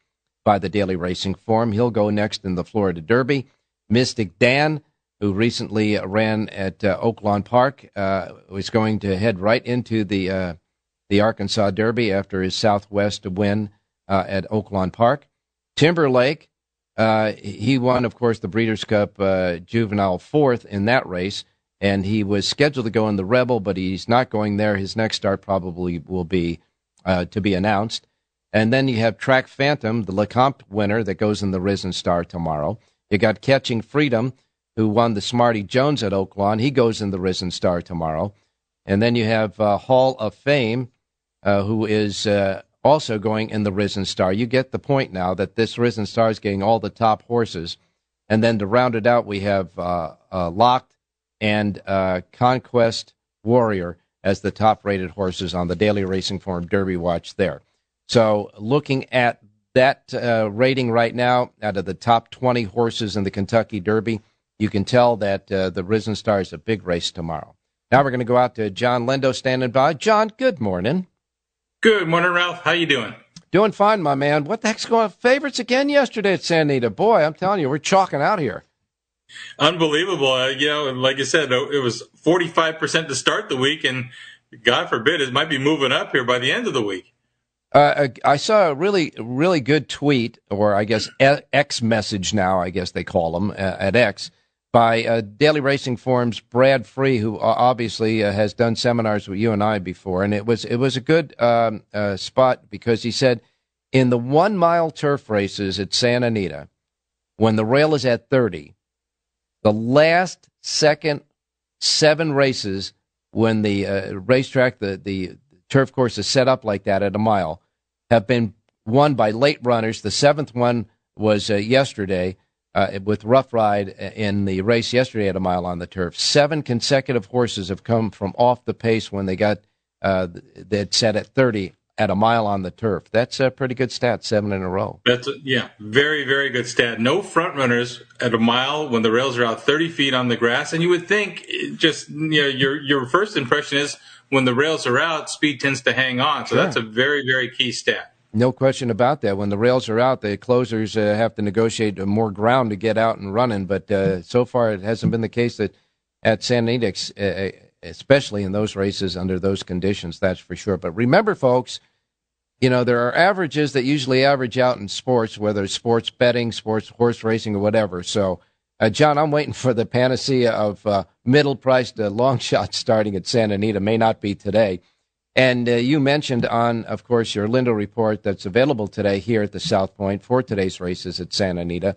by the Daily Racing Form. He'll go next in the Florida Derby. Mystik Dan, who recently ran at uh, Oaklawn Park, uh, was going to head right into the uh, the Arkansas Derby after his Southwest win uh, at Oaklawn Park. Timberlake, uh, he won, of course, the Breeders' Cup uh, Juvenile fourth in that race, and he was scheduled to go in the Rebel, but he's not going there. His next start probably will be uh, to be announced. And then you have Track Phantom, the Lecomte winner that goes in the Risen Star tomorrow. You got Catching Freedom, who won the Smarty Jones at Oaklawn. He goes in the Risen Star tomorrow. And then you have uh, Hall of Fame, uh, who is uh, also going in the Risen Star. You get the point now that this Risen Star is getting all the top horses. And then to round it out, we have uh, uh, Locked and uh, Conquest Warrior as the top rated horses on the Daily Racing Form Derby Watch there. So looking at that uh, rating right now, out of the top 20 horses in the Kentucky Derby, you can tell that uh, the Risen Star is a big race tomorrow. Now we're going to go out to John Lindo standing by. John, good morning. Good morning, Ralph. How you doing? Doing fine, my man. What the heck's going on? Favorites again yesterday at Santa Anita. Boy, I'm telling you, we're chalking out here. Unbelievable. Uh, you know, and like I said, it was 45% to start the week, and God forbid it might be moving up here by the end of the week. Uh, I saw a really, really good tweet, or I guess X message now, I guess they call them uh, at X, by uh, Daily Racing Form's Brad Free, who obviously uh, has done seminars with you and I before, and it was it was a good um, uh, spot because he said in the one mile turf races at Santa Anita, when the rail is at thirty, the last second seven races when the uh, racetrack the the turf course is set up like that at a mile have been won by late runners. The seventh one was uh, yesterday uh, with Rough Ride in the race yesterday at a mile on the turf. Seven consecutive horses have come from off the pace when they got uh, that set at 30 at a mile on the turf. That's a pretty good stat, seven in a row. That's a, yeah, very very good stat. No front runners at a mile when the rails are out 30 feet on the grass, and you would think just you know your your first impression is when the rails are out, speed tends to hang on. So sure. that's a very very key stat. No question about that. When the rails are out, the closers uh, have to negotiate more ground to get out and running. But uh, so far, it hasn't been the case that at San Edix, uh, uh, especially in those races under those conditions, that's for sure. But remember, folks, you know, there are averages that usually average out in sports, whether it's sports betting, sports horse racing, or whatever. So, uh, John, I'm waiting for the panacea of uh, middle priced long shots starting at Santa Anita. May not be today. And uh, you mentioned on, of course, your Lindo report that's available today here at the South Point for today's races at Santa Anita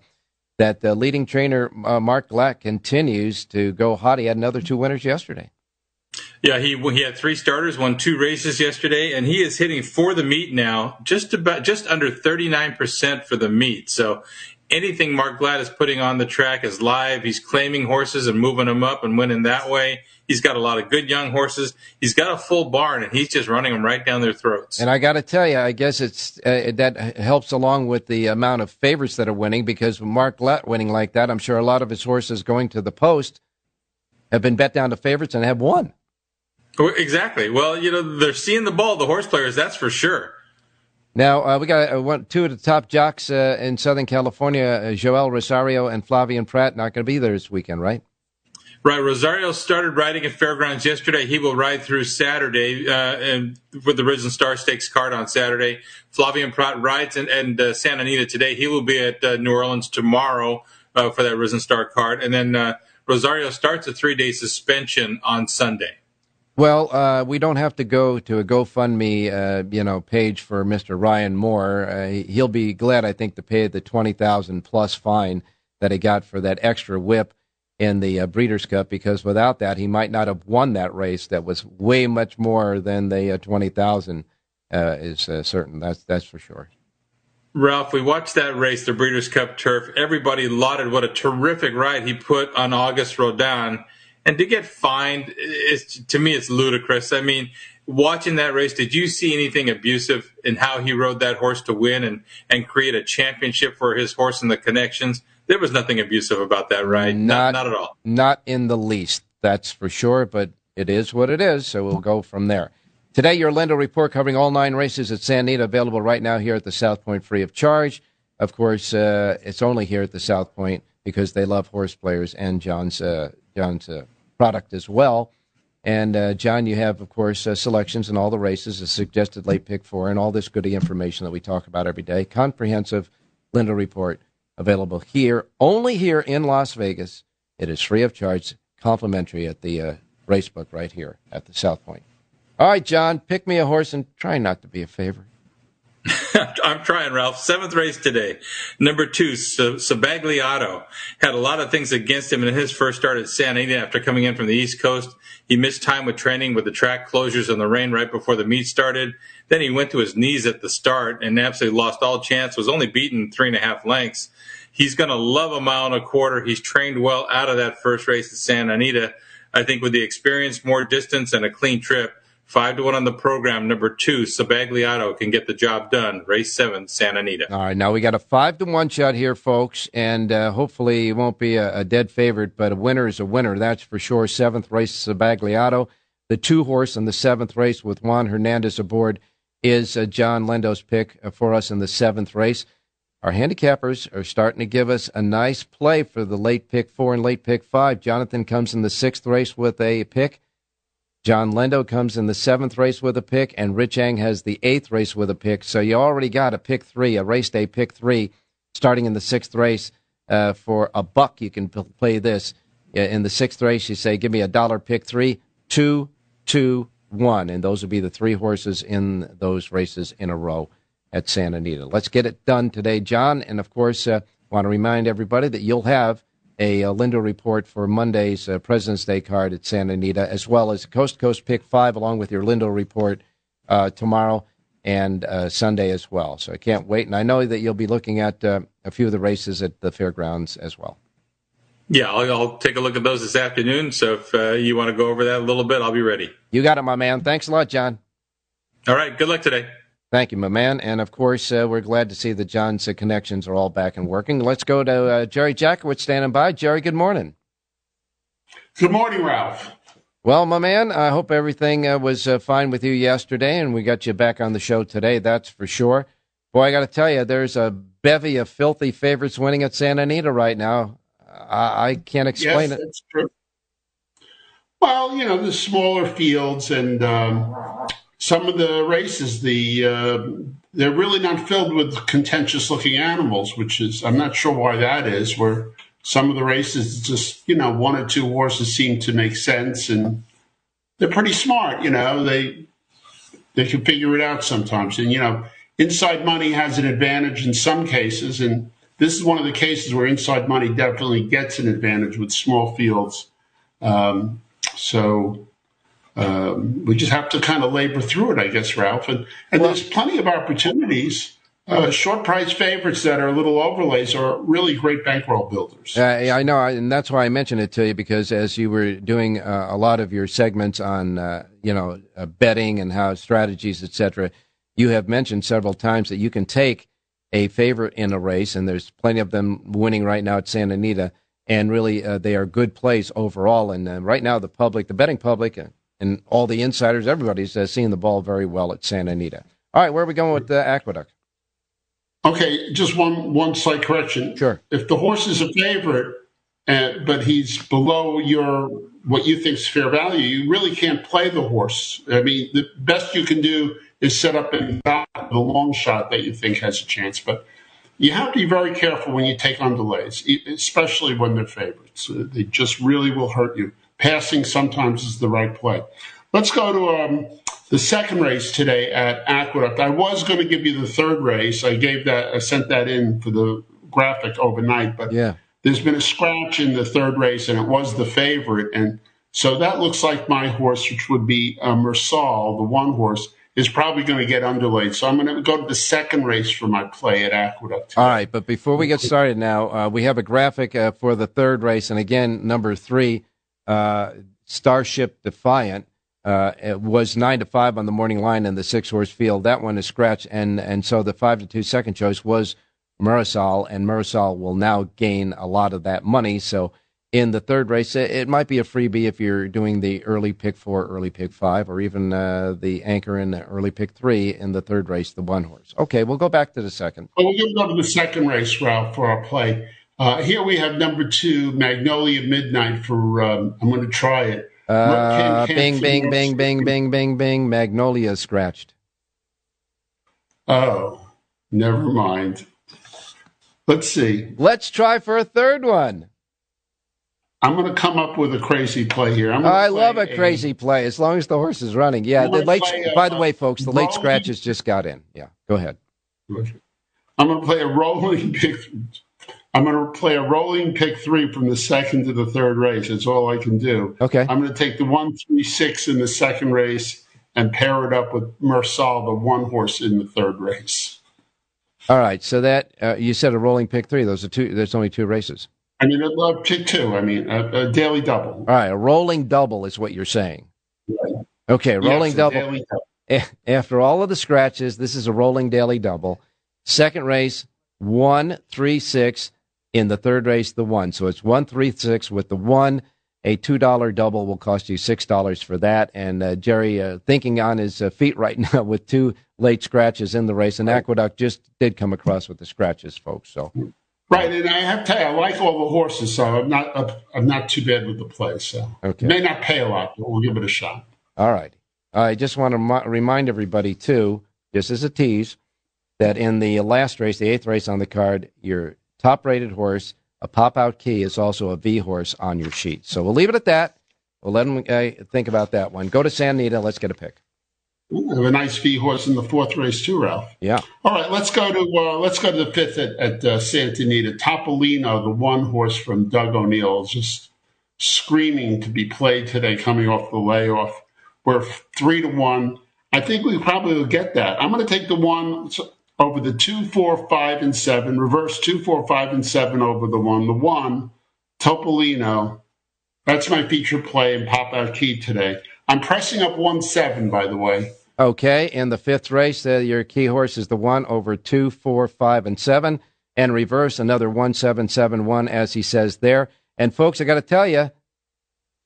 that the leading trainer, uh, Mark Glatt, continues to go hot. He had another two winners yesterday. Yeah, he he had three starters, won two races yesterday, and he is hitting for the meet now just about just under 39% for the meet. So anything Mark Glatt is putting on the track is live. He's claiming horses and moving them up and winning that way. He's got a lot of good young horses. He's got a full barn, and he's just running them right down their throats. And I got to tell you, I guess it's uh, that helps along with the amount of favorites that are winning because Mark Glatt winning like that, I'm sure a lot of his horses going to the post have been bet down to favorites and have won. Exactly. Well, you know, they're seeing the ball, the horse players, that's for sure. Now, uh, we got uh, one, two of the top jocks uh, in Southern California, uh, Joel Rosario and Flavien Prat, not going to be there this weekend, right? Right. Rosario started riding at Fairgrounds yesterday. He will ride through Saturday uh, and with the Risen Star Stakes card on Saturday. Flavien Prat rides and uh, Santa Anita today. He will be at uh, New Orleans tomorrow uh, for that Risen Star card. And then uh, Rosario starts a three day suspension on Sunday. Well, uh, we don't have to go to a GoFundMe, you know, page for Mr. Ryan Moore. he'll be glad, I think, to pay the twenty thousand plus fine that he got for that extra whip in the uh, Breeders' Cup because without that, he might not have won that race. That was way much more than the uh, twenty thousand uh, is uh, certain. That's that's for sure. Ralph, we watched that race, the Breeders' Cup Turf. Everybody lauded what a terrific ride he put on Auguste Rodin, and to get fined, it's, to me, it's ludicrous. I mean, watching that race, did you see anything abusive in how he rode that horse to win and and create a championship for his horse and the connections? There was nothing abusive about that, right? Not, not, not at all. Not in the least. That's for sure. But it is what it is. So we'll go from there. Today, your Lindo report covering all nine races at San Anita, available right now here at the South Point, free of charge. Of course, uh, it's only here at the South Point because they love horse players and John's uh, John's uh, product as well. And uh, John, you have, of course, uh, selections in all the races, a suggested late pick four, and all this goody information that we talk about every day. Comprehensive Lindo report available here, only here in Las Vegas. It is free of charge, complimentary at the uh, racebook right here at the South Point. All right, John, pick me a horse and try not to be a favorite. I'm trying, Ralph. Seventh race today. Number two, Sabagliato. Had a lot of things against him in his first start at San Anita after coming in from the East Coast. He missed time with training with the track closures and the rain right before the meet started. Then he went to his knees at the start and absolutely lost all chance, was only beaten three and a half lengths. He's going to love a mile and a quarter. He's trained well out of that first race at Santa Anita. I think with the experience, more distance, and a clean trip, five to one on the program. Number two, Sabagliato can get the job done. Race seven, Santa Anita. All right, now we got a five to one shot here, folks, and uh, hopefully it won't be a, a, dead favorite, but a winner is a winner. That's for sure. Seventh race, Sabagliato. The two horse in the seventh race with Juan Hernandez aboard is uh, John Lindo's pick uh, for us in the seventh race. Our handicappers are starting to give us a nice play for the late pick four and late pick five. Jonathan comes in the sixth race with a pick. John Lindo comes in the seventh race with a pick, and Rich Eng has the eighth race with a pick. So you already got a pick three, a race day pick three, starting in the sixth race uh, for a buck. You can play this in the sixth race. You say, "Give me a dollar pick three, two, two, one," and those would be the three horses in those races in a row at Santa Anita. Let's get it done today, John. And of course, uh, want to remind everybody that you'll have a, a uh, Lindo report for Monday's uh, President's Day card at Santa Anita, as well as Coast Coast Pick 5, along with your Lindo report uh, tomorrow and uh, Sunday as well. So I can't wait. And I know that you'll be looking at uh, a few of the races at the fairgrounds as well. Yeah, I'll, I'll, take a look at those this afternoon. So if uh, you want to go over that a little bit, I'll be ready. You got it, my man. Thanks a lot, John. All right. Good luck today. Thank you, my man. And of course, uh, we're glad to see that John's uh, connections are all back and working. Let's go to uh, Jerry Jackowitz standing by. Jerry, good morning. Good morning, Ralph. Well, my man, I hope everything uh, was uh, fine with you yesterday, and we got you back on the show today. That's for sure. Boy, I got to tell you, there's a bevy of filthy favorites winning at Santa Anita right now. I, I can't explain yes, it. That's true. Well, you know, the smaller fields and um, some of the races, the uh, they're really not filled with contentious looking animals, which is I'm not sure why that is. Where some of the races, just you know, one or two horses seem to make sense, and they're pretty smart. You know, they they can figure it out sometimes. And you know, inside money has an advantage in some cases, and this is one of the cases where inside money definitely gets an advantage with small fields. Um, so um, we just have to kind of labor through it, I guess, Ralph. And, and well, there's plenty of opportunities. Uh, short price favorites that are little overlays are really great bankroll builders. Uh, I know, and that's why I mentioned it to you because as you were doing uh, a lot of your segments on, uh, you know, uh, betting and how strategies, etc., you have mentioned several times that you can take a favorite in a race, and there's plenty of them winning right now at Santa Anita, and really uh, they are good plays overall. And right now, the public, the betting public, and all the insiders, everybody's seeing the ball very well at Santa Anita. All right, where are we going with the Aqueduct? Okay, just one one slight correction. Sure. If the horse is a favorite, uh, but he's below your what you think is fair value, you really can't play the horse. I mean, the best you can do is set up a the long shot that you think has a chance, but you have to be very careful when you take on delays, especially when they're favorites. Uh, they just really will hurt you. Passing sometimes is the right play. Let's go to um, the second race today at Aqueduct. I was going to give you the third race. I gave that, I sent that in for the graphic overnight, but yeah. there's been a scratch in the third race, and it was the favorite. And so that looks like my horse, which would be uh, Mersal, the one horse, is probably going to get underlaid. So I'm going to go to the second race for my play at Aqueduct. Today. All right, but before we get started now, uh, we have a graphic uh, for the third race, and again, number three, uh, Starship Defiant. Uh, was nine to five on the morning line in the six horse field. That one is scratched, and and so the five to two second choice was Marisol, and Marisol will now gain a lot of that money. So in the third race, it, might be a freebie if you're doing the early pick four, early pick five, or even uh, the anchor in the early pick three in the third race, the one horse. Okay, we'll go back to the second. Well, we're going to go to the second race, Ralph, for our play. Uh, here we have number two, Magnolia Midnight. For um, I'm going to try it. Uh, bing, bing, bing, bing, bing, bing, bing. Magnolia scratched. Oh, never mind. Let's see. Let's try for a third one. I'm going to come up with a crazy play here. I love a, a, crazy play as long as the horse is running. Yeah, the late. A, by the way, folks, the rolling, late scratches just got in. Yeah, go ahead. I'm going to play a rolling pick. I'm going to play a rolling pick three from the second to the third race. That's all I can do. Okay. I'm going to take the one, three, six in the second race and pair it up with Mersal, the one horse in the third race. All right. So that uh, you said a rolling pick three. Those are two. There's only two races. I mean, a, pick two. I mean, a, a, daily double. All right, a rolling double is what you're saying. Right. Okay, rolling yes, double. double. After all of the scratches, this is a rolling daily double. Second race, one, three, six, in the third race, the one. So it's one three six with the one. A two dollar double will cost you six dollars for that. And uh, Jerry, uh, thinking on his uh, feet right now with two late scratches in the race, and Aqueduct just did come across with the scratches, folks. So. Right, and I have to tell you, I like all the horses, so I'm not I'm not too bad with the play. So okay. may not pay a lot, but we'll give it a shot. All right. I just want to remind everybody too, just as a tease, that in the last race, the eighth race on the card, your top rated horse. A pop out key is also a V horse on your sheet. So we'll leave it at that. We'll let them uh, think about that one. Go to San Anita. Let's get a pick. I have a nice V horse in the fourth race too, Ralph. Yeah. All right, let's go to uh, let's go to the fifth at, at uh, Santa Anita. Topolino, the one horse from Doug O'Neill, just screaming to be played today, coming off the layoff. We're three to one. I think we probably will get that. I'm going to take the one over the two, four, five, and seven. Reverse two, four, five, and seven over the one. The one, Topolino. That's my feature play and pop out key today. I'm pressing up one seven, by the way. Okay, in the fifth race, uh, your key horse is the one over two, four, five, and seven, and reverse another one, seven, seven, one, as he says there. And folks, I got to tell you,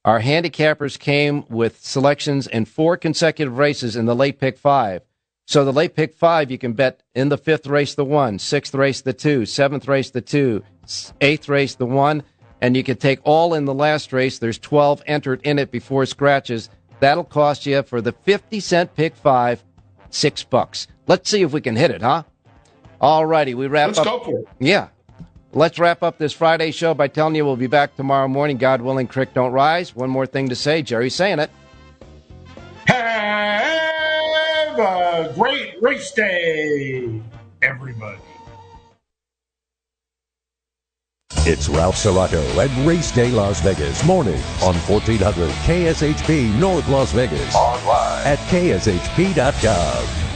our handicappers came with selections in four consecutive races in the late pick five. So the late pick five, you can bet in the fifth race the one, sixth race the two, seventh race the two, eighth race the one, and you can take all in the last race. There's 12 entered in it before scratches. That'll cost you for the 50 cent pick five, six bucks. Let's see if we can hit it, huh? All righty, we wrap Let's up. Go for it. Yeah. Let's wrap up this Friday show by telling you we'll be back tomorrow morning. God willing, Crick don't rise. One more thing to say. Jerry's saying it. Have a great race day, everybody. It's Ralph Siraco at Race Day Las Vegas morning on 1400 KSHP North Las Vegas. Online at kshp.com.